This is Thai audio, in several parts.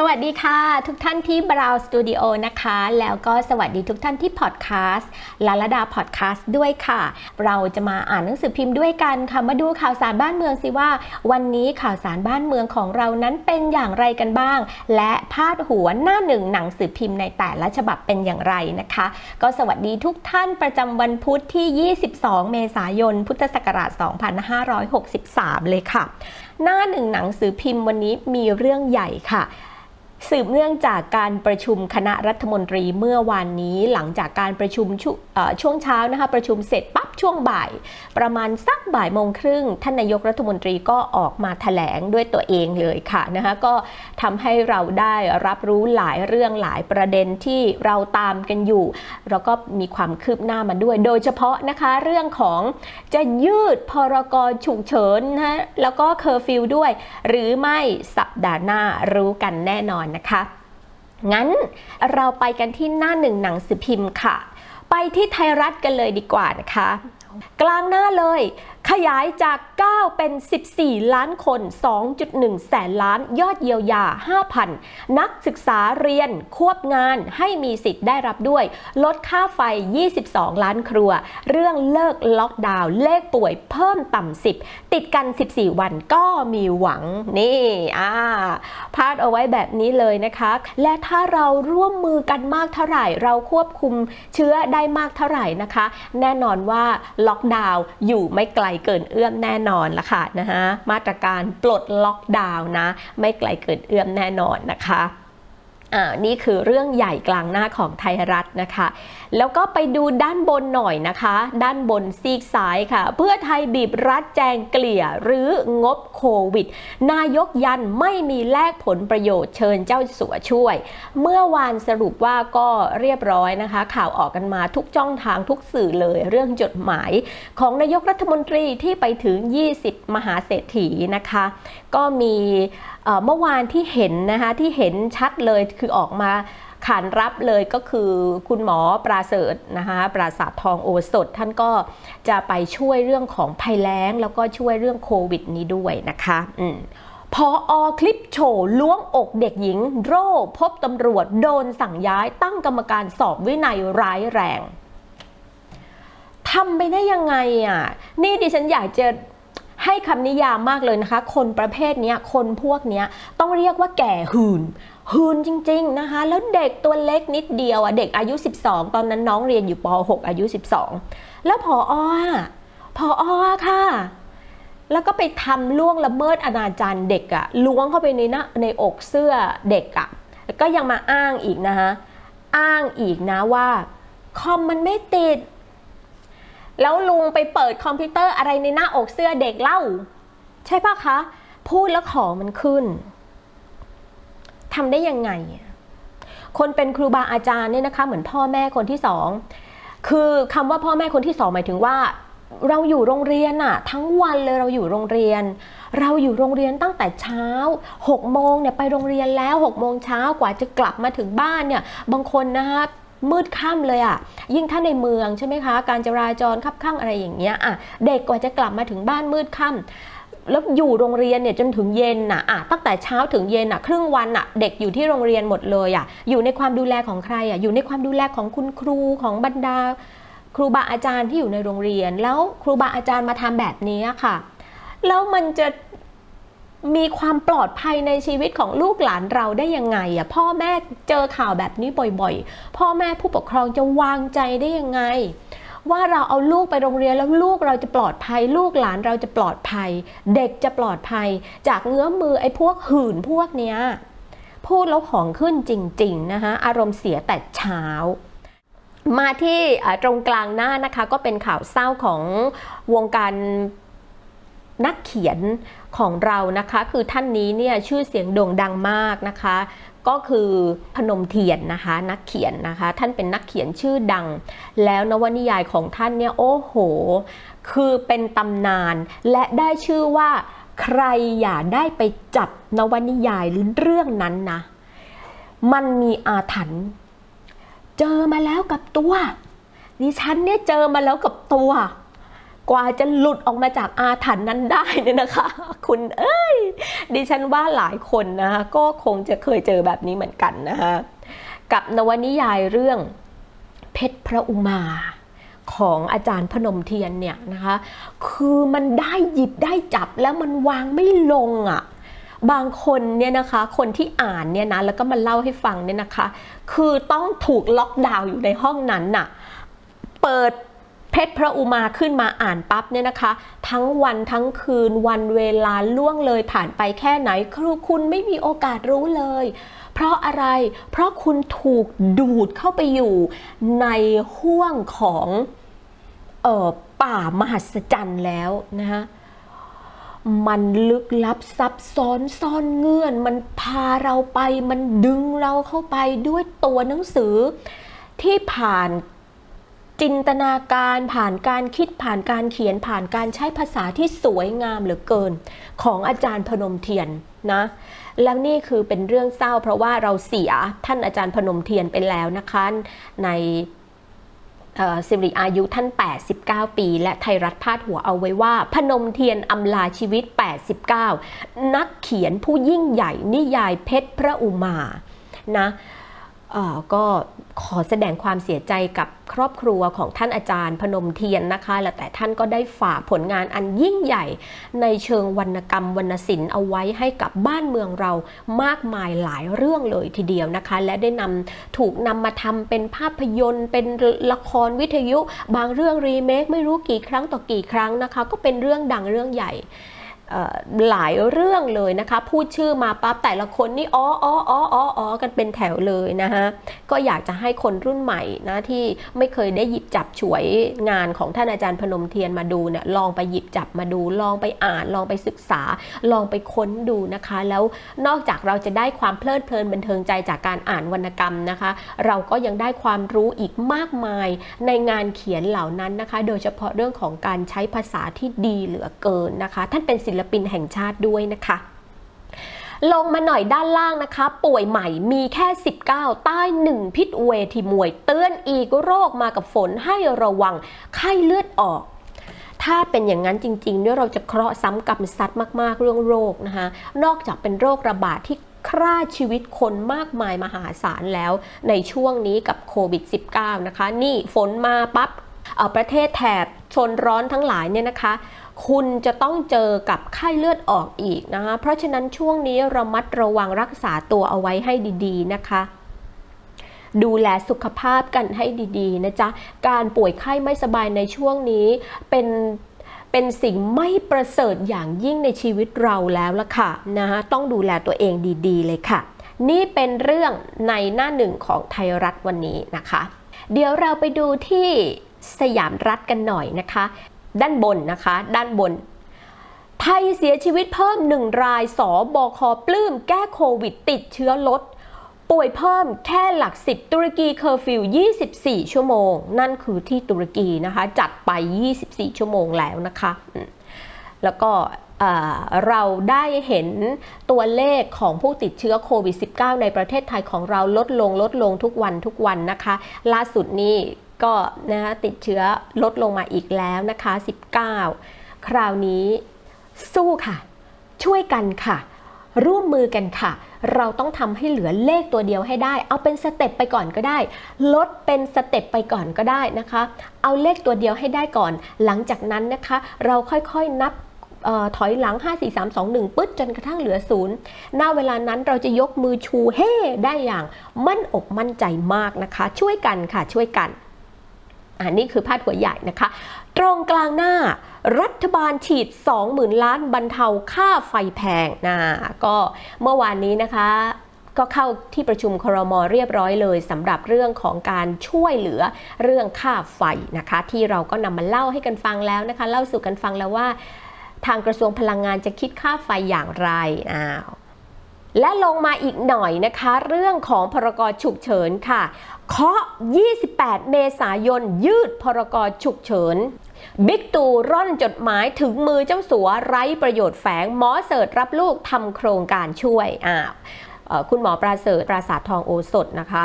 สวัสดีค่ะ ทุกท่านที่บราวสตูดิโอนะคะ แล้วก็สวัสดีทุกท่านที่พอดแคสต์ลาลดาพอดแคสต์ด้วยค่ะ เราจะมาอ่านหนังสือพิมพ์ด้วยกันค่ะ มาดูข่าวสารบ้านเมืองสิว่า วันนี้ข่าวสารบ้านเมืองของเรานั้นเป็นอย่างไรกันบ้าง และพาดหัวหน้าหนึ่งหนังสือพิมพ์ในแต่ละฉบับเป็นอย่างไรนะคะ ก็สวัสดีทุกท่านประจำวันพุธที่ 22 เมษายน พุทธศักราช 2563 เลยค่ะ หน้าหนึ่งหนังสือพิมพ์วันนี้มีเรื่องใหญ่ค่ะ สืบเนื่องจากการประชุมคณะรัฐมนตรีเมื่อวานนี้หลังจากการประชุมชช่วงเช้านะคะประชุมเสร็จปั๊บช่วงบ่าย ประมาณสักบ่ายโมงครึ่ง ท่านนายกรัฐมนตรีก็ออกมาถแถลงด้วยตัวเองเลยค่ะนะคะก็ทำให้เราได้รับรู้หลายเรื่องหลายประเด็นที่เราตามกันอยู่ แล้วก็มีความคืบหน้ามาด้วย โดยเฉพาะนะคะเรื่องของจะยืดพรกฉุกเฉินนะแล้วก็เคอร์ฟิวด้วย หรือไม่สัปดาห์หน้ารู้กันแน่นอนนะคะ งั้นเราไปกันที่หน้าหนึ่งหนังสือพิมพ์ค่ะ ไปที่ไทยรัฐกันเลยดีกว่านะคะ กลางหน้าเลย ขยายจาก 9 เป็น 14 ล้านคน 2.1 แสนล้าน ยอดเยียวยา 5,000 นักศึกษาเรียนควบงานให้มีสิทธิ์ได้รับด้วย ลดค่าไฟ 22 ล้านครัว เรื่องเลิกล็อกดาวน์เลขป่วยเพิ่มต่ำ 10 ติดกัน 14 วันก็มีหวัง นี่อ่าพาดเอาไว้แบบนี้เลยนะคะ และถ้าเราร่วมมือกันมากเท่าไหร่ เราควบคุมเชื้อได้มากเท่าไหร่นะคะ แน่นอนว่าล็อกดาวน์อยู่ไม่ไกลเกินเอื้อมแน่นอนละค่ะนะฮะมาตรการปลดล็อกดาวน์นะ ไม่ไกลเกินเอื้อมแน่นอนนะคะ อ่านี่คือเรื่องใหญ่กลางหน้าของไทยรัฐนะคะ แล้วก็ไปดูด้านบนหน่อยนะคะ ด้านบนซีกซ้ายค่ะ เพื่อไทยบีบรัฐแจงเกลี่ยหรืองบโควิด นายกยันไม่มีแลกผลประโยชน์เชิญเจ้าสัวช่วย เมื่อวานสรุปว่าก็เรียบร้อยนะคะ ข่าวออกกันมาทุกจ้องทางทุกสื่อเลยเรื่องจดหมาย ของนายกรัฐมนตรีที่ไปถึง 20 มหาเศรษฐีนะคะก็มีเมื่อวานที่เห็นนะคะที่เห็นชัดเลยคือออกมาขานรับเลยก็คือคุณหมอปราเสริฐนะคะปราสาททองโอสถท่านก็จะไปช่วยเรื่องของภัยแล้ง แล้วก็ช่วยเรื่องโควิดนี้ด้วยนะคะอืมพออคลิปโชว์ล้วงอกเด็กหญิง โร่พบตำรวจโดนสั่งย้ายตั้งกรรมการสอบวินัยร้ายแรงทำไปได้ยังไงอะ นี่ดิฉันอยากจะ ให้คำนิยามมากเลยนะคะ คนประเภทนี้คนพวกนี้ต้องเรียกว่าแก่หืนหืนจริง ๆนะคะ แล้วเด็กตัวเล็กนิดเดียวอะเด็กอายุ 12 ตอนนั้นน้องเรียนอยู่ป .6 อายุ 12 แล้วพออ้อพออ้อค่ะ แล้วก็ไปทำล่วงละเมิดอนาจารเด็กอะล้วงเข้าไปในหน้าในอกเสื้อเด็กอะก็ยังมาอ้างอีกนะคะอ้างอีกนะว่าคอมมันไม่ติด แล้วลุงไปเปิดคอมพิวเตอร์อะไรในหน้าอกเสื้อเด็กเล่า ใช่ปะคะ พูดแล้วของมันขึ้นทำได้ยังไง คนเป็นครูบาอาจารย์เนี่ยนะคะ เหมือนพ่อแม่คนที่สองคือคำว่าพ่อแม่คนที่สองหมายถึงว่า เราอยู่โรงเรียนอะทั้งวันเลยเราอยู่โรงเรียน เราอยู่โรงเรียนตั้งแต่เช้า6โมงเนี่ยไปโรงเรียนแล้ว6โมงเช้ากว่าจะกลับมาถึงบ้านเนี่ยบางคนนะคะ มืดค่ำเลยอะ่ะ ยิ่งถ้าในเมืองใช่ไหมคะ การจราจรคับข้างอะไรอย่างเงี้ยอะเด็กกว่าจะกลับมาถึงบ้านมืดค่ำแล้วอยู่โรงเรียนเนี่ยจนถึงเย็นน่ะอะตั้งแต่เช้าถึงเย็นอะ ครึ่งวันอะ เด็กอยู่ที่โรงเรียนหมดเลยอะ อยู่ในความดูแลของใครอะ อยู่ในความดูแลของคุณครูของบรรดา ครูบาอาจารย์ที่อยู่ในโรงเรียน แล้วครูบาอาจารย์มาทำแบบนี้ค่ะ แล้วมันจะ มีความปลอดภัยในชีวิตของลูกหลานเราได้ยังไงอะพ่อแม่เจอข่าวแบบนี้บ่อยๆ พ่อแม่ผู้ปกครองจะวางใจได้ยังไง ว่าเราเอาลูกไปโรงเรียนแล้วลูกเราจะปลอดภัย ลูกหลานเราจะปลอดภัย เด็กจะปลอดภัย จากเงื้อมือไอ้พวกหื่นพวกเนี้ยพูดแล้วของขึ้นจริงๆนะคะอารมณ์เสียแต่เช้า มาที่ตรงกลางหน้านะคะก็เป็นข่าวเศร้าของวงการ นักเขียนของเรานะคะ คือท่านนี้เนี่ยชื่อเสียงโด่งดังมากนะคะ ก็คือพนมเทียนนะคะ นักเขียนนะคะ ท่านเป็นนักเขียนชื่อดัง แล้วนวนิยายของท่านเนี่ยโอ้โห คือเป็นตำนานและได้ชื่อว่าใครอย่าได้ไปจับนวนิยายเรื่องนั้นนะ มันมีอาถรรพ์เจอมาแล้วกับตัวดิฉันเนี่ยเจอมาแล้วกับตัว กว่าจะหลุดออกมาจากอาถรรพ์นั้นได้เนี่ยนะคะ คุณเอ้ย ดิฉันว่าหลายคนนะคะก็คงจะเคยเจอแบบนี้เหมือนกันนะคะกับนวนิยายเรื่องเพชรพระอุมาของอาจารย์พนมเทียนเนี่ยนะคะ คือมันได้หยิบได้จับแล้วมันวางไม่ลงอะ่ะ บางคนเนี่ยนะคะ คนที่อ่านเนี่ยนะแล้วก็มาเล่าให้ฟังเนี่ยนะคะ คือต้องถูกล็อกดาวน์อยู่ในห้องนั้นน่ะ เปิด เพชรพระอุมาขึ้นมาอ่านปั๊บเนี่ยนะคะ ทั้งวันทั้งคืนวันเวลาล่วงเลยผ่านไปแค่ไหนครูคุณไม่มีโอกาสรู้เลย เพราะอะไร เพราะคุณถูกดูดเข้าไปอยู่ในห่วงของเออป่ามหัศจรรย์แล้วนะคะมันลึกลับซับซ้อนซ่อนเงื่อน มันพาเราไป มันดึงเราเข้าไปด้วยตัวหนังสือที่ผ่าน จินตนาการผ่านการคิดผ่านการเขียนผ่านการใช้ภาษาที่สวยงามเหลือเกิน ของอาจารย์พนมเทียนนะแล้วนี่คือเป็นเรื่องเศร้า เพราะว่าเราเสียท่านอาจารย์พนมเทียนไปแล้วนะคะในสิริอายุท่าน 89 ปี และไทยรัฐพาดหัวเอาไว้ว่า พนมเทียนอำลาชีวิต 89 นักเขียนผู้ยิ่งใหญ่นิยายเพชรพระอุมา นะก็ ขอแสดงความเสียใจกับครอบครัวของท่านอาจารย์พนมเทียนนะคะ และแต่ท่านก็ได้ฝากผลงานอันยิ่งใหญ่ในเชิงวรรณกรรมวรรณศิลป์เอาไว้ให้กับบ้านเมืองเรามากมายหลายเรื่องเลยทีเดียวนะคะ และได้นำถูกนำมาทำเป็นภาพยนตร์ เป็นละครวิทยุ บางเรื่องรีเมคไม่รู้กี่ครั้งต่อกี่ครั้งนะคะ ก็เป็นเรื่องดังเรื่องใหญ่ หลายเรื่องเลยนะคะ พูดชื่อมาปั๊บแต่ละคนนี่อ๋ออ๋ออ๋ออ๋ออ๋อกันเป็นแถวเลยนะคะก็อยากจะให้คนรุ่นใหม่นะที่ไม่เคยได้หยิบจับฉวยงานของท่านอาจารย์พนมเทียนมาดูเนี่ยลองไปหยิบจับมาดู ลองไปอ่าน ลองไปศึกษา ลองไปค้นดูนะคะ แล้วนอกจากเราจะได้ความเพลิดเพลินบันเทิงใจจากการอ่านวรรณกรรมนะคะ เราก็ยังได้ความรู้อีกมากมายในงานเขียนเหล่านั้นนะคะ โดยเฉพาะเรื่องของการใช้ภาษาที่ดีเหลือเกินนะคะ ท่านเป็นศิลลปินแห่งชาติด้วยนะคะ ลงมาหน่อยด้านล่างนะคะ ป่วยใหม่มีแค่ 19 ใต้หนึ่งพิษเวทีมวย เตือนอีกโรคมากับฝนให้ระวังไข้เลือดออกถ้าเป็นอย่างนั้นจริงๆเนี่ยเราจะเคราะห์ซ้ำกรรมซัดมากๆเรื่องโรคนะคะ นอกจากเป็นโรคระบาดที่ฆ่าชีวิตคนมากมายมหาศาลแล้วในช่วงนี้กับโควิด -19 นะคะ นี่ฝนมาปั๊บประเทศแถบชนร้อนทั้งหลายเนี่ยนะคะ คุณจะต้องเจอกับไข้เลือดออกอีกนะคะ เพราะฉะนั้นช่วงนี้ระมัดระวังรักษาตัวเอาไว้ให้ดีๆนะคะดูแลสุขภาพกันให้ดีๆนะจ๊ะ การป่วยไข้ไม่สบายในช่วงนี้เป็นเป็นสิ่งไม่ประเสริฐอย่างยิ่งในชีวิตเราแล้วละค่ะนะคะต้องดูแลตัวเองดีๆ เลยค่ะ นี่เป็นเรื่องในหน้าหนึ่งของไทยรัฐวันนี้นะคะ เดี๋ยวเราไปดูที่สยามรัฐกันหน่อยนะคะ ด้านบนนะคะ ด้านบน ไทยเสียชีวิตเพิ่มหนึ่งรายสอบอคอปลื้มแก้โควิด ติดเชื้อลด ป่วยเพิ่มแค่หลักสิบตุรกีเคอร์ฟิว 24 ชั่วโมง นั่นคือที่ตุรกีนะคะ จัดไป 24 ชั่วโมงแล้วนะคะ แล้วก็เราได้เห็นตัวเลขของผู้ติดเชื้อโควิด -19 ในประเทศไทยของเราลดลงลดลงทุกวันทุกวันนะคะ ล่าสุดนี้ ก็นะคะติดเชื้อลดลงมาอีกแล้วนะคะ 19 คราวนี้สู้ค่ะ ช่วยกันค่ะ ร่วมมือกันค่ะ เราต้องทำให้เหลือเลขตัวเดียวให้ได้ เอาเป็น step ไปก่อนก็ได้ ลดเป็น step ไปก่อนก็ได้นะคะ เอาเลขตัวเดียวให้ได้ก่อน หลังจากนั้นนะคะ เราค่อยๆนับออถอยหลัง 5 4 3 2 1 ปึ๊ดจนกระทั่งเหลือศูนย์หน้าเวลานั้นเราจะยกมือชูเฮ่ได้อย่างมั่นอกมั่นใจมากนะคะ ช่วยกันค่ะช่วยกัน อันนี้คือพาดหัวใหญ่นะคะ ตรงกลางหน้ารัฐบาลฉีด 20,000 ล้านบรรเทาค่าไฟแพงนะก็เมื่อวานนี้นะคะก็เข้าที่ประชุมครมเรียบร้อยเลยสำหรับเรื่องของการช่วยเหลือเรื่องค่าไฟนะคะ ที่เราก็นำมาเล่าให้กันฟังแล้วนะคะ เล่าสู่กันฟังแล้วว่า ทางกระทรวงพลังงานจะคิดค่าไฟอย่างไรอ้าว และลงมาอีกหน่อยนะคะ เรื่องของพรกฉุกเฉินค่ะเคาะ 28 เมษายน ยืดพรกฉุกเฉินบิ๊กตู่ร่อนจดหมายถึงมือเจ้าสัวไร้ประโยชน์แฝงหมอเสิร์ตรับลูกทำโครงการช่วยอ่าคุณหมอปราเสริฐปราสาททองโอสถนะคะ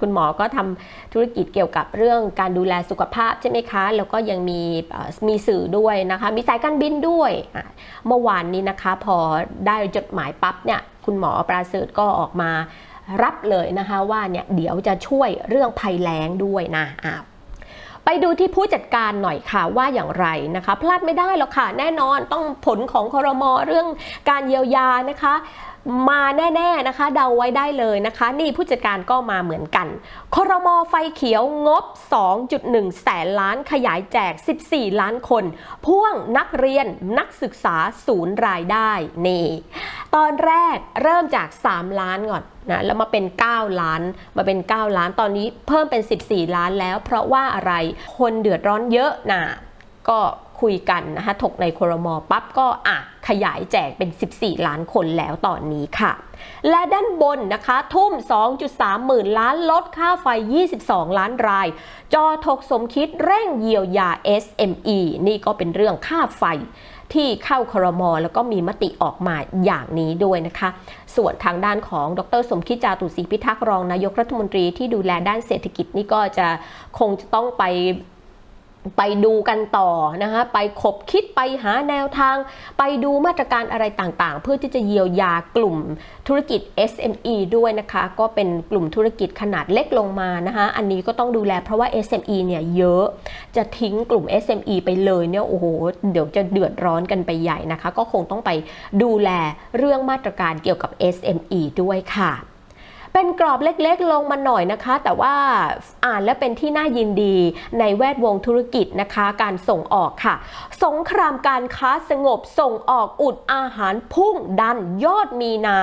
คุณหมอก็ทำธุรกิจเกี่ยวกับเรื่องการดูแลสุขภาพใช่ไหมคะ แล้วก็ยังมีมีสื่อด้วยนะคะ มีสายการบินด้วย เมื่อวานนี้นะคะพอได้จดหมายปั๊บเนี่ยคุณหมอปราเสริฐก็ออกมารับเลยนะคะว่าเนี่ยเดี๋ยวจะช่วยเรื่องภัยแล้งด้วยนะอ้าวไปดูที่ผู้จัดการหน่อยค่ะว่าอย่างไรนะคะ พลาดไม่ได้หรอกค่ะ แน่นอนต้องผลของครมเรื่องการเยียวยานะคะ มาแน่ๆนะคะ เดาไว้ได้เลยนะคะ นี่ผู้จัดการก็มาเหมือนกันคอรมอไฟเขียวงบ 2.1 แสนล้านขยายแจก 14 ล้านคน พ่วงนักเรียนนักศึกษาศูนย์รายได้นี่ตอนแรกเริ่มจาก 3 ล้านก่อนนะแล้วมาเป็น 9 ล้านมาเป็น 9 ล้านตอนนี้เพิ่มเป็น 14 ล้านแล้ว เพราะว่าอะไรคนเดือดร้อนเยอะนะก็ คุยกันนะคะถกในครมปั๊บก็อะขยายแจกเป็น 14 ล้านคนแล้วตอนนี้ค่ะ และด้านบนนะคะ ทุ่ม 2.3 หมื่นล้านลดค่าไฟ 22 ล้านราย จอถกสมคิดเร่งเยียวยา SME นี่ก็เป็นเรื่องค่าไฟที่เข้าครม แล้วก็มีมติออกมาอย่างนี้ด้วยนะคะ ส่วนทางด้านของดรสมคิดจาตุศรีพิทักษ์รองนายกรัฐมนตรีที่ดูแลด้านเศรษฐกิจนี่ก็จะคงจะต้องไป ไปดูกันต่อนะคะไปคบคิดไปหาแนวทาง ไปดูมาตรการอะไรต่างๆ เพื่อที่จะเยียวยากลุ่มธุรกิจ SME ด้วยนะคะ ก็เป็นกลุ่มธุรกิจขนาดเล็กลงมานะคะอันนี้ก็ต้องดูแลเพราะว่า SME เนี่ยเยอะจะทิ้งกลุ่ม SME ไปเลยเนี่ยโอ้โหเดี๋ยวจะเดือดร้อนกันไปใหญ่นะคะ ก็คงต้องไปดูแลเรื่องมาตรการเกี่ยวกับ SME ด้วยค่ะ เป็นกรอบเล็กๆ ลงมาหน่อยนะคะ แต่ว่าอ่านแล้วเป็นที่น่ายินดีในแวดวงธุรกิจนะคะ การส่งออกค่ะ สงครามการค้าสงบส่งออกอุดอาหารพุ่งดันยอดมีนา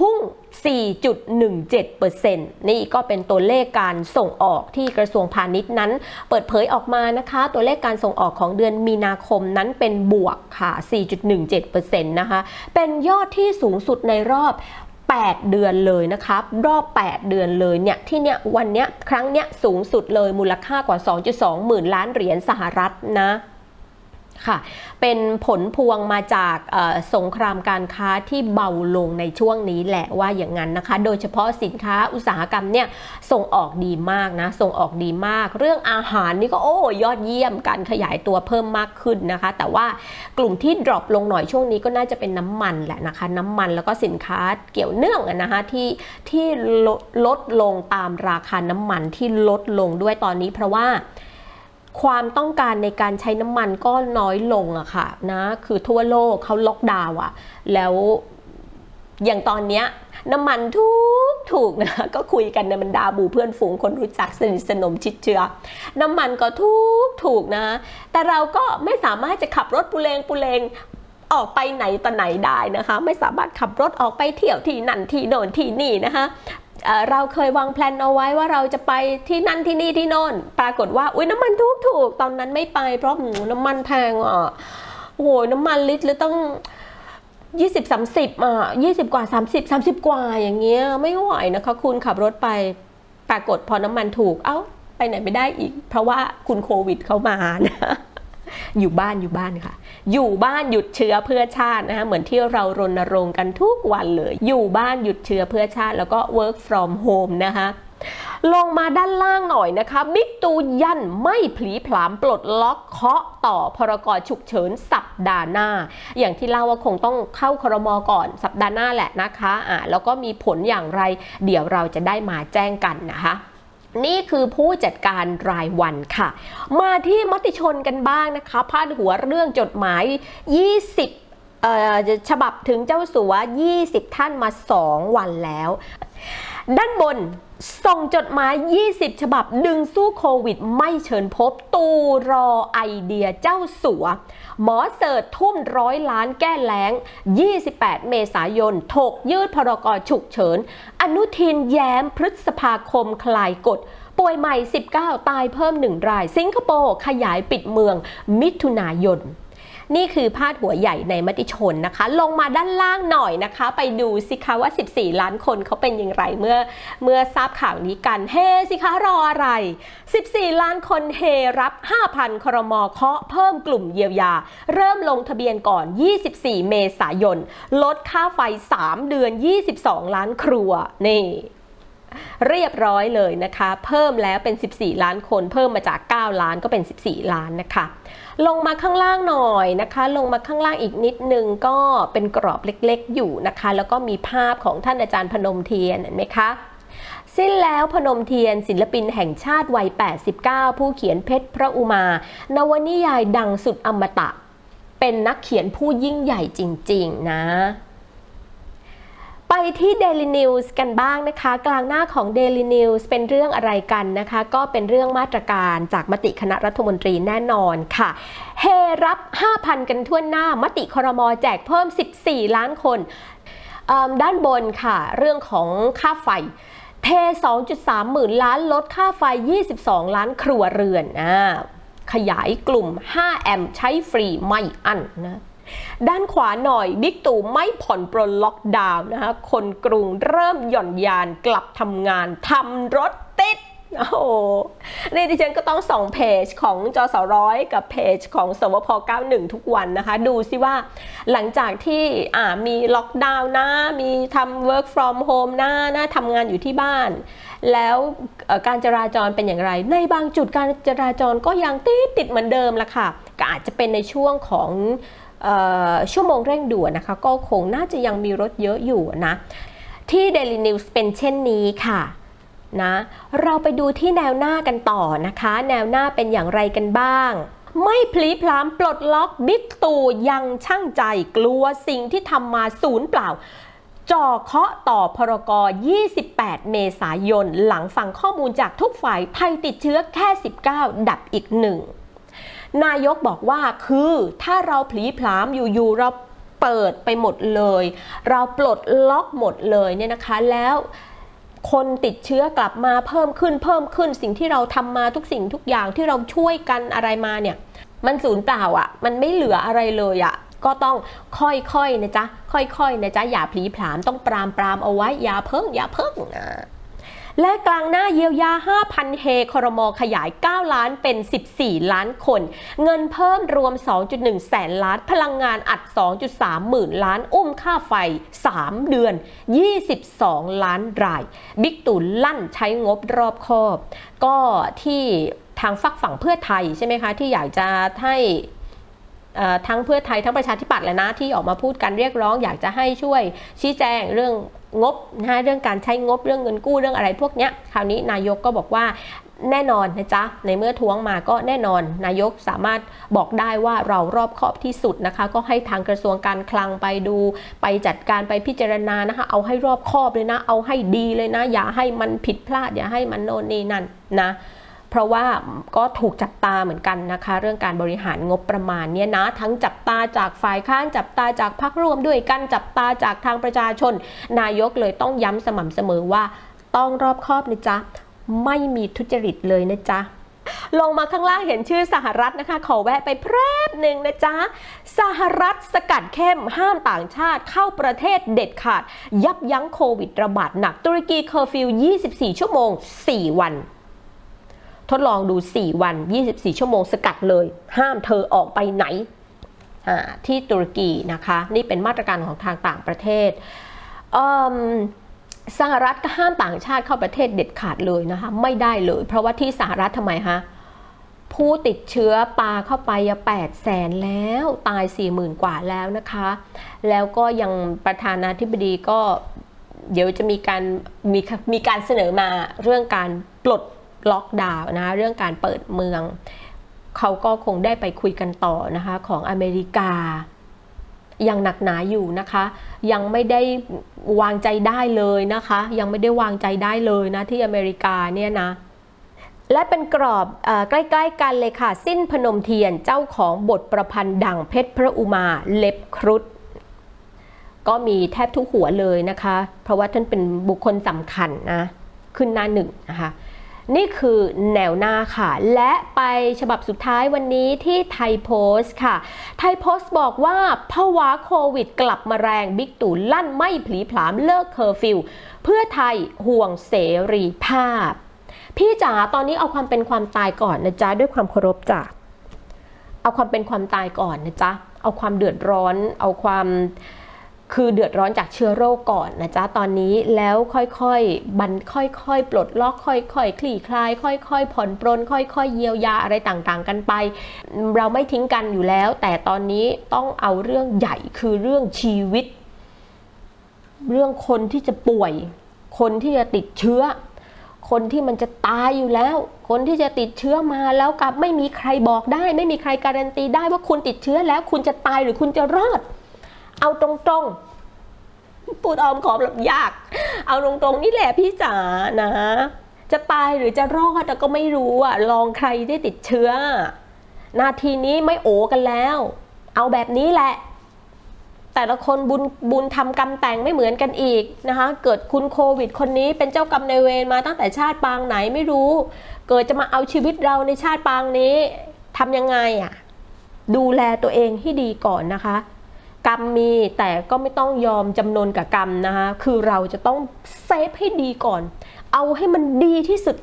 พุ่ง 4.17%นี่ก็เป็นตัวเลขการส่งออกที่กระทรวงพาณิชย์นั้น เปิดเผยออกมานะคะ ตัวเลขการส่งออกของเดือนมีนาคมนั้นเป็นบวกค่ะ 4.17%นะคะ เป็นยอดที่สูงสุดในรอบ 8 เดือนเลยนะครับรอบ 8 เดือนเลยเนี่ยที่เนี่ยวันเนี้ยครั้งเนี้ยสูงสุดเลยมูลค่ากว่า 2.2 หมื่นล้านเหรียญสหรัฐนะ ค่ะ เป็นผลพวงมาจากสงครามการค้าที่เบาลงในช่วงนี้แหละว่าอย่างนั้นนะคะ โดยเฉพาะสินค้าอุตสาหกรรมเนี่ยส่งออกดีมากนะ ส่งออกดีมาก เรื่องอาหารนี่ก็โอ้ยอดเยี่ยมการขยายตัวเพิ่มมากขึ้นนะคะ แต่ว่ากลุ่มที่ดรอปลงหน่อยช่วงนี้ก็น่าจะเป็นน้ำมันแหละนะคะ น้ำมันแล้วก็สินค้าเกี่ยวเนื่องนะคะที่ที่ลดลดลงตามราคาน้ำมันที่ลดลงด้วยตอนนี้เพราะว่า ความต้องการในการใช้น้ำมันก็น้อยลงอะค่ะนะคือทั่วโลกเขาล็อกดาวน์อะแล้วอย่างตอนเนี้ยน้ำมันทุกถูกนะก็คุยกันในบรรดาบูเพื่อนฝูงคนรู้จักสนิทสนมชิดเชื้อ น้ำมันก็ทุกถูกนะ แต่เราก็ไม่สามารถจะขับรถปุเรงปุเรงออกไปไหนต่อไหนได้นะคะ ไม่สามารถขับรถออกไปเที่ยวที่นั่นที่โน่นที่นี่นะคะ เราเคยวางแผนเอาไว้ว่าเราจะไปที่นั่นที่นี่ที่โน่น ปรากฏว่าอุ้ยน้ำมันถูกถูกตอนนั้นไม่ไป เพราะน้ำมันแพงอะโอ้โหน้ำมันลิตรละต้องยี่สิบสามสิบอะยี่สิบกว่าสามสิบสามสิบกว่าอย่างเงี้ยไม่ไหวนะคะ คุณขับรถไป ปรากฏพอน้ำมันถูกเอ้าไปไหนไม่ได้อีก เพราะว่าคุณโควิดเข้ามานะ อยู่บ้านอยู่บ้านค่ะ อยู่บ้านหยุดเชื้อเพื่อชาตินะคะเหมือนที่เรารณรงค์กันทุกวันเลย อยู่บ้านหยุดเชื้อเพื่อชาติ แล้วก็ work from home นะคะลงมาด้านล่างหน่อยนะคะ บิ๊กตูยันไม่ผลีผลามปลดล็อกเคาะต่อพรกฉุกเฉินสัปดาห์หน้า อย่างที่เล่าว่าคงต้องเข้าครมก่อนสัปดาห์หน้าแหละนะคะอ่าแล้วก็มีผลอย่างไร เดี๋ยวเราจะได้มาแจ้งกันนะคะ นี่คือผู้จัดการรายวันค่ะ มาที่มติชนกันบ้างนะคะ พาดหัวเรื่องจดหมาย 20ฉบับถึงเจ้าสัว 20 ท่านมา 2 วันแล้ว ด้านบนส่งจดหมาย 20 ฉบับ ดึงสู้โควิด ไม่เชิญพบ ตูรอไอเดียเจ้าสัว หมอเสิร์ชทุ่มร้อยล้านแก้แล้ง 28 เมษายน ถกยืดพรกฉุกเฉิน อนุทินแย้มพฤษภาคมคลายกฎ ป่วยใหม่ 19 ตายเพิ่ม 1 ราย สิงคโปร์ขยายปิดเมือง มิถุนายน นี่คือพาดหัวใหญ่ในมติชนนะคะ ลงมาด้านล่างหน่อยนะคะ ไปดูสิคะว่า 14 ล้านคนเขาเป็นอย่างไรเมื่อเมื่อทราบข่าวนี้กัน เฮสิคะรออะไร 14 ล้านคนเฮรับ 5,000 ครมเคาะเพิ่มกลุ่มเยียวยา เริ่มลงทะเบียนก่อน 24 เมษายน ลดค่าไฟ 3 เดือน 22 ล้านครัวนี่ เรียบร้อยเลยนะคะ เพิ่มแล้วเป็น 14 ล้านคน เพิ่มมาจาก 9 ล้านก็เป็น 14 ล้านนะคะ ลงมาข้างล่างหน่อยนะคะ ลงมาข้างล่างอีกนิดนึงก็เป็นกรอบเล็กๆอยู่นะคะ แล้วก็มีภาพของท่านอาจารย์พนมเทียนเห็นไหมคะสิ้นแล้วพนมเทียนศิลปินแห่งชาติวัย 89 ผู้เขียนเพชรพระอุมา นวนิยายดังสุดอมตะ เป็นนักเขียนผู้ยิ่งใหญ่จริง ๆ นะ ไปที่ Daily News กันบ้างนะคะ กลางหน้าของ Daily News เป็นเรื่องอะไรกันนะคะ ก็เป็นเรื่องมาตรการจากมติคณะรัฐมนตรีแน่นอนค่ะเฮรับ 5,000 กันทั่วหน้ามติครมแจกเพิ่ม 14 ล้านคน ด้านบนค่ะ เรื่องของค่าไฟเท 2.3 หมื่นล้านลดค่าไฟ 22 ล้านครัวเรือนอขยายกลุ่ม 5 แอมป์ใช้ฟรีไม่อั้นนะ ด้านขวาหน่อยบิ๊กตู่ไม่ผ่อนปรนล็อกดาวน์นะคะคนกรุงเริ่มหย่อนยานกลับทำงานทำรถติดโอ้โหนี่ดิฉันก็ต้องส่องเพจของจอสร้อยกับเพจของสวพ 91 ทุกวันนะคะ ดูซิว่าหลังจากที่อ่ามีล็อกดาวน์นะ มีทำ work from home นะนะทำงานอยู่ที่บ้าน แล้วการจราจรเป็นอย่างไร ในบางจุดการจราจรก็ยังติดติดเหมือนเดิมละค่ะ ก็อาจจะเป็นในช่วงของ ชั่วโมงเร่งด่วนนะคะ ก็คงน่าจะยังมีรถเยอะอยู่นะ ที่ Daily News เป็นเช่นนี้ค่ะนะเราไปดูที่แนวหน้ากันต่อนะคะ แนวหน้าเป็นอย่างไรกันบ้างไม่พลีพลามปลดล็อกบิ๊กตู่ยังช่างใจกลัวสิ่งที่ทำมาศูนย์เปล่า จ่อเคาะต่อพรก28 เมษายน หลังฟังข้อมูลจากทุกฝ่ายไทยติดเชื้อแค่ 19 ดับอีกหนึ่ง นายกบอกว่าคือถ้าเราผลีผลามอยู่ๆเราเปิดไปหมดเลย เราปลดล็อกหมดเลยเนี่ยนะคะแล้วคนติดเชื้อกลับมาเพิ่มขึ้นเพิ่มขึ้นสิ่งที่เราทำมาทุกสิ่งทุกอย่างที่เราช่วยกันอะไรมาเนี่ย มันสูญเปล่าอะ่ะ มันไม่เหลืออะไรเลยอะ่ะ ก็ต้องค่อยๆนะจ๊ะ ค่อยๆนะจ๊ะ อย่าผลีผลามต้องปรามปรามเอาไว้อย่าเพิ่งอย่าเพิ่งนะ และกลางหน้าเยียวยา 5,000 เฮครมขยาย 9 ล้านเป็น 14 ล้านคน เงินเพิ่มรวม 2.1 แสนล้าน พลังงานอัด 2.3 หมื่นล้าน อุ้มค่าไฟ 3 เดือน 22 ล้านราย บิ๊กตู่ลั่นใช้งบรอบคอบ ก็ที่ทางฝักฝั่งเพื่อไทยใช่ไหมคะ ที่อยากจะให้ทั้งเพื่อไทยทั้งประชาธิปัตย์แหละนะที่ออกมาพูดกันเรียกร้องอยากจะให้ช่วยชี้แจงเรื่อง งบนะเรื่องการใช้งบเรื่องเงินกู้เรื่องอะไรพวกเนี้ยคราวนี้นายกก็บอกว่าแน่นอนนะจ๊ะ ในเมื่อท้วงมาก็แน่นอน นายกสามารถบอกได้ว่าเรารอบคอบที่สุดนะคะ ก็ให้ทางกระทรวงการคลังไปดู ไปจัดการไปพิจารณานะคะ เอาให้รอบคอบเลยนะ เอาให้ดีเลยนะ อย่าให้มันผิดพลาด อย่าให้มันโน่นนี่นั่นนะ เพราะว่าก็ถูกจับตาเหมือนกันนะคะ เรื่องการบริหารงบประมาณเนี่ยนะ ทั้งจับตาจากฝ่ายค้านจับตาจากพรรคร่วมด้วยกันจับตาจากทางประชาชน นายกเลยต้องย้ำสม่ำเสมอว่าต้องรอบคอบนะจ๊ะไม่มีทุจริตเลยนะจ๊ะลงมาข้างล่างเห็นชื่อสหรัฐนะคะ ขอแวะไปแพล็บหนึ่งนะจ๊ะ สหรัฐสกัดเข้มห้ามต่างชาติเข้าประเทศเด็ดขาด ยับยั้งโควิดระบาดหนัก ตุรกีเคอร์ฟิว 24 ชั่วโมง 4 วัน ทดลองดู 4 วัน 24 ชั่วโมงสกัดเลย ห้ามเธอออกไปไหนที่ตุรกีนะคะ นี่เป็นมาตรการของทางต่างประเทศสหรัฐก็ห้ามต่างชาติเข้าประเทศเด็ดขาดเลยนะคะไม่ได้เลย เพราะว่าที่สหรัฐทำไมคะผู้ติดเชื้อปลาเข้าไปแปดแสนแล้วตาย 4 0,000 กว่าแล้วนะคะ แล้วก็ยังประธานาธิบดีก็เดี๋ยวจะมีการมีมีการเสนอมาเรื่องการปลด ล็อกดาวน์นะเรื่องการเปิดเมือง เขาก็คงได้ไปคุยกันต่อนะคะของอเมริกายังหนักหนาอยู่นะคะ ยังไม่ได้วางใจได้เลยนะคะ ยังไม่ได้วางใจได้เลยนะที่อเมริกาเนี่ยนะและเป็นกรอบอใกล้ๆกันเลยค่ะ สิ้นพนมเทียนเจ้าของบทประพันธ์ดังเพชรพระอุมาเล็บครุฑก็มีแทบทุกหัวเลยนะคะ เพราะว่าท่านเป็นบุคคลสำคัญนะขึ้นหน้าหนึ่งนะคะ นี่คือแนวหน้าค่ะ และไปฉบับสุดท้ายวันนี้ที่ไทยโพสต์ค่ะ ไทยโพสต์บอกว่าภาวะโควิดกลับมาแรงบิ๊กตู่ลั่นไม่ผลีผลามเลิกเคอร์ฟิว เพื่อไทยห่วงเสรีภาพ พี่จ๋าตอนนี้เอาความเป็นความตายก่อนนะจ๊ะ ด้วยความเคารพจ้ะเอาความเป็นความตายก่อนนะจ๊ะ เอาความเดือดร้อน เอาความ คือเดือดร้อนจากเชื้อโรคก่อนนะจ๊ะตอนนี้แล้วค่อยๆบันค่อยๆ ปลดล็อกค่อยๆคลี่คลาย ค่อยๆ ผ่อนปรนค่อยๆ เยียวยาอะไรต่างๆ กันไป เราไม่ทิ้งกันอยู่แล้ว แต่ตอนนี้ต้องเอาเรื่องใหญ่คือเรื่องชีวิต เรื่องคนที่จะป่วย คนที่จะติดเชื้อ คนที่มันจะตายอยู่แล้ว คนที่จะติดเชื้อมาแล้วกับไม่มีใครบอกได้ ไม่มีใครการันตีได้ว่าคุณติดเชื้อแล้วคุณจะตายหรือคุณจะรอด เอาตรงๆ พูดออมขอแบบยาก เอาตรงๆนี่แหละพี่จ๋านะ จะตายหรือจะรอดก็ไม่รู้อะ ลองใครได้ติดเชื้อ นาทีนี้ไม่โอกันแล้ว เอาแบบนี้แหละ แต่ละคนบุญบุญทำกรรมแต่งไม่เหมือนกันอีกนะคะ เกิดคุณโควิดคนนี้เป็นเจ้ากรรมในเวรมาตั้งแต่ชาติปางไหนไม่รู้ เกิดจะมาเอาชีวิตเราในชาติปางนี้ทำยังไงอะ ดูแลตัวเองให้ดีก่อนนะคะ กรรมมีแต่ก็ไม่ต้องยอมจำนนกับกรรมนะคะคือเราจะต้องเซฟให้ดีก่อน เอาให้มันดีที่สุด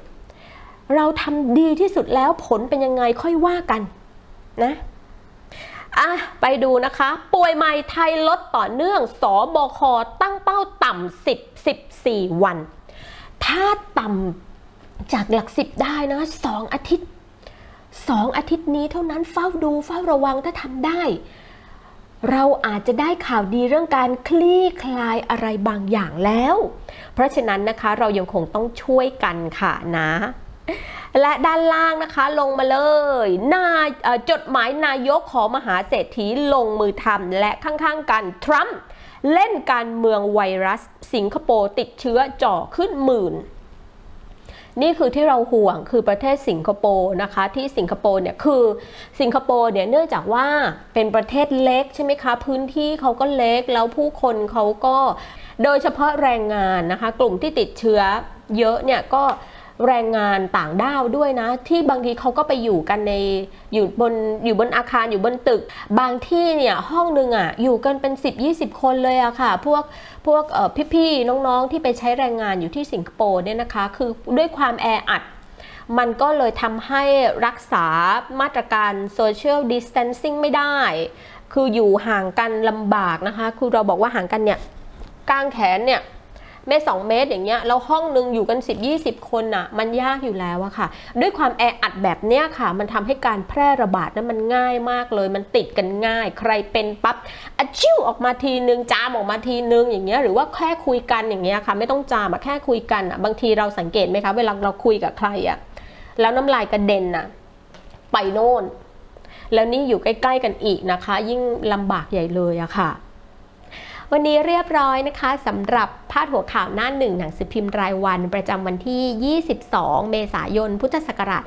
เราทำดีที่สุดแล้วผลเป็นยังไงค่อยว่ากันนะอะไปดูนะคะ ป่วยใหม่ไทยลดต่อเนื่องสบคตั้งเป้าต่ำ10 14 วัน ถ้าต่ำจากหลักสิบได้นะสองอาทิตย์สองอาทิตย์นี้เท่านั้นเฝ้าดูเฝ้าระวังถ้าทำได้ เราอาจจะได้ข่าวดีเรื่องการคลี่คลายอะไรบางอย่างแล้ว เพราะฉะนั้นนะคะเรายังคงต้องช่วยกันค่ะนะ และด้านล่างนะคะลงมาเลยนาจดหมายนายกขอมหาเศรษฐีลงมือทำและข้างๆกันทรัมป์เล่นการเมืองไวรัส สิงคโปร์ติดเชื้อจ่อขึ้นหมื่น นี่คือที่เราห่วงคือประเทศสิงคโปร์นะคะที่สิงคโปร์เนี่ยคือสิงคโปร์เนี่ยเนื่องจากว่าเป็นประเทศเล็กใช่ไหมคะพื้นที่เขาก็เล็กแล้วผู้คนเขาก็โดยเฉพาะแรงงานนะคะ กลุ่มที่ติดเชื้อเยอะเนี่ยก็แรงงานต่างด้าวด้วยนะ ที่บางทีเขาก็ไปอยู่กันในอยู่บนอยู่บนอาคารอยู่บนตึก บางที่เนี่ยห้องหนึ่งอะอยู่กันเป็น 10-20 คนเลยอะค่ะ พวก พวกเอ่พี่ๆน้องๆที่ไปใช้แรงงานอยู่ที่สิงคโปร์เนี่ยนะคะคือด้วยความแออัดมันก็เลยทำให้รักษามาตรการ social distancing ไม่ได้ คืออยู่ห่างกันลำบากนะคะ คือเราบอกว่าห่างกันเนี่ยกลางแขนเนี่ย เมตรสองเมตรอย่างเงี้ยแล้วห้องหนึ่งอยู่กัน 10 20 คนน่ะมันยากอยู่แล้วอะค่ะ ด้วยความแออัดแบบเนี้ยค่ะ มันทำให้การแพร่ระบาดนั้นมันง่ายมากเลย มันติดกันง่าย ใครเป็นปั๊บอะชิ่วออกมาทีนึงจามออกมาทีนึงอย่างเงี้ยหรือว่าแค่คุยกันอย่างเงี้ยค่ะ ไม่ต้องจามอะแค่คุยกันอะบางทีเราสังเกตไหมคะเวลาเราคุยกับใครอะแล้วน้ำลายกระเด็นน่ะไปโน่นแล้วนี่อยู่ใกล้ ๆ กันอีกนะคะ ยิ่งลำบากใหญ่เลยอะค่ะ วันนี้เรียบร้อยนะคะสำหรับพาดหัวข่าวหน้าหนึ่งหนังสือพิมพ์รายวัน ประจำวันที่ 22 เมษายน พุทธศักราช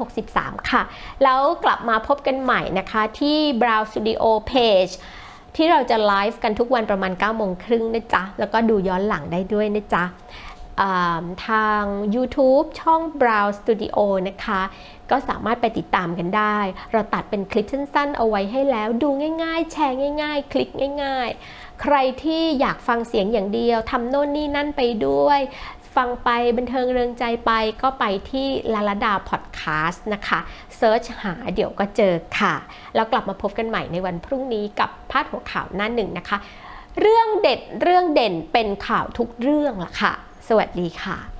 2563 ค่ะ แล้วกลับมาพบกันใหม่นะคะที่ brow Studio Page ที่เราจะไลฟ์กันทุกวันประมาณ9โมงครึ่งนะจ๊ะ แล้วก็ดูย้อนหลังได้ด้วยนะจ๊ะทาง YouTube ช่อง brow Studio นะคะ ก็สามารถไปติดตามกันได้ เราตัดเป็นคลิปสั้นๆ เอาไว้ให้แล้ว ดูง่ายๆ แชร์ง่าย ๆ คลิกง่าย ๆ ใครที่อยากฟังเสียงอย่างเดียวทำโน่นนี่นั่นไปด้วยฟังไปบันเทิงเริงใจไปก็ไปที่ลาลาดาพอดแคสต์นะคะเซิร์ชหาเดี๋ยวก็เจอค่ะ แล้วกลับมาพบกันใหม่ในวันพรุ่งนี้กับพาดหัวข่าวหน้าหนึ่งนะคะ เรื่องเด็ดเรื่องเด่นเป็นข่าวทุกเรื่องล่ะค่ะ สวัสดีค่ะ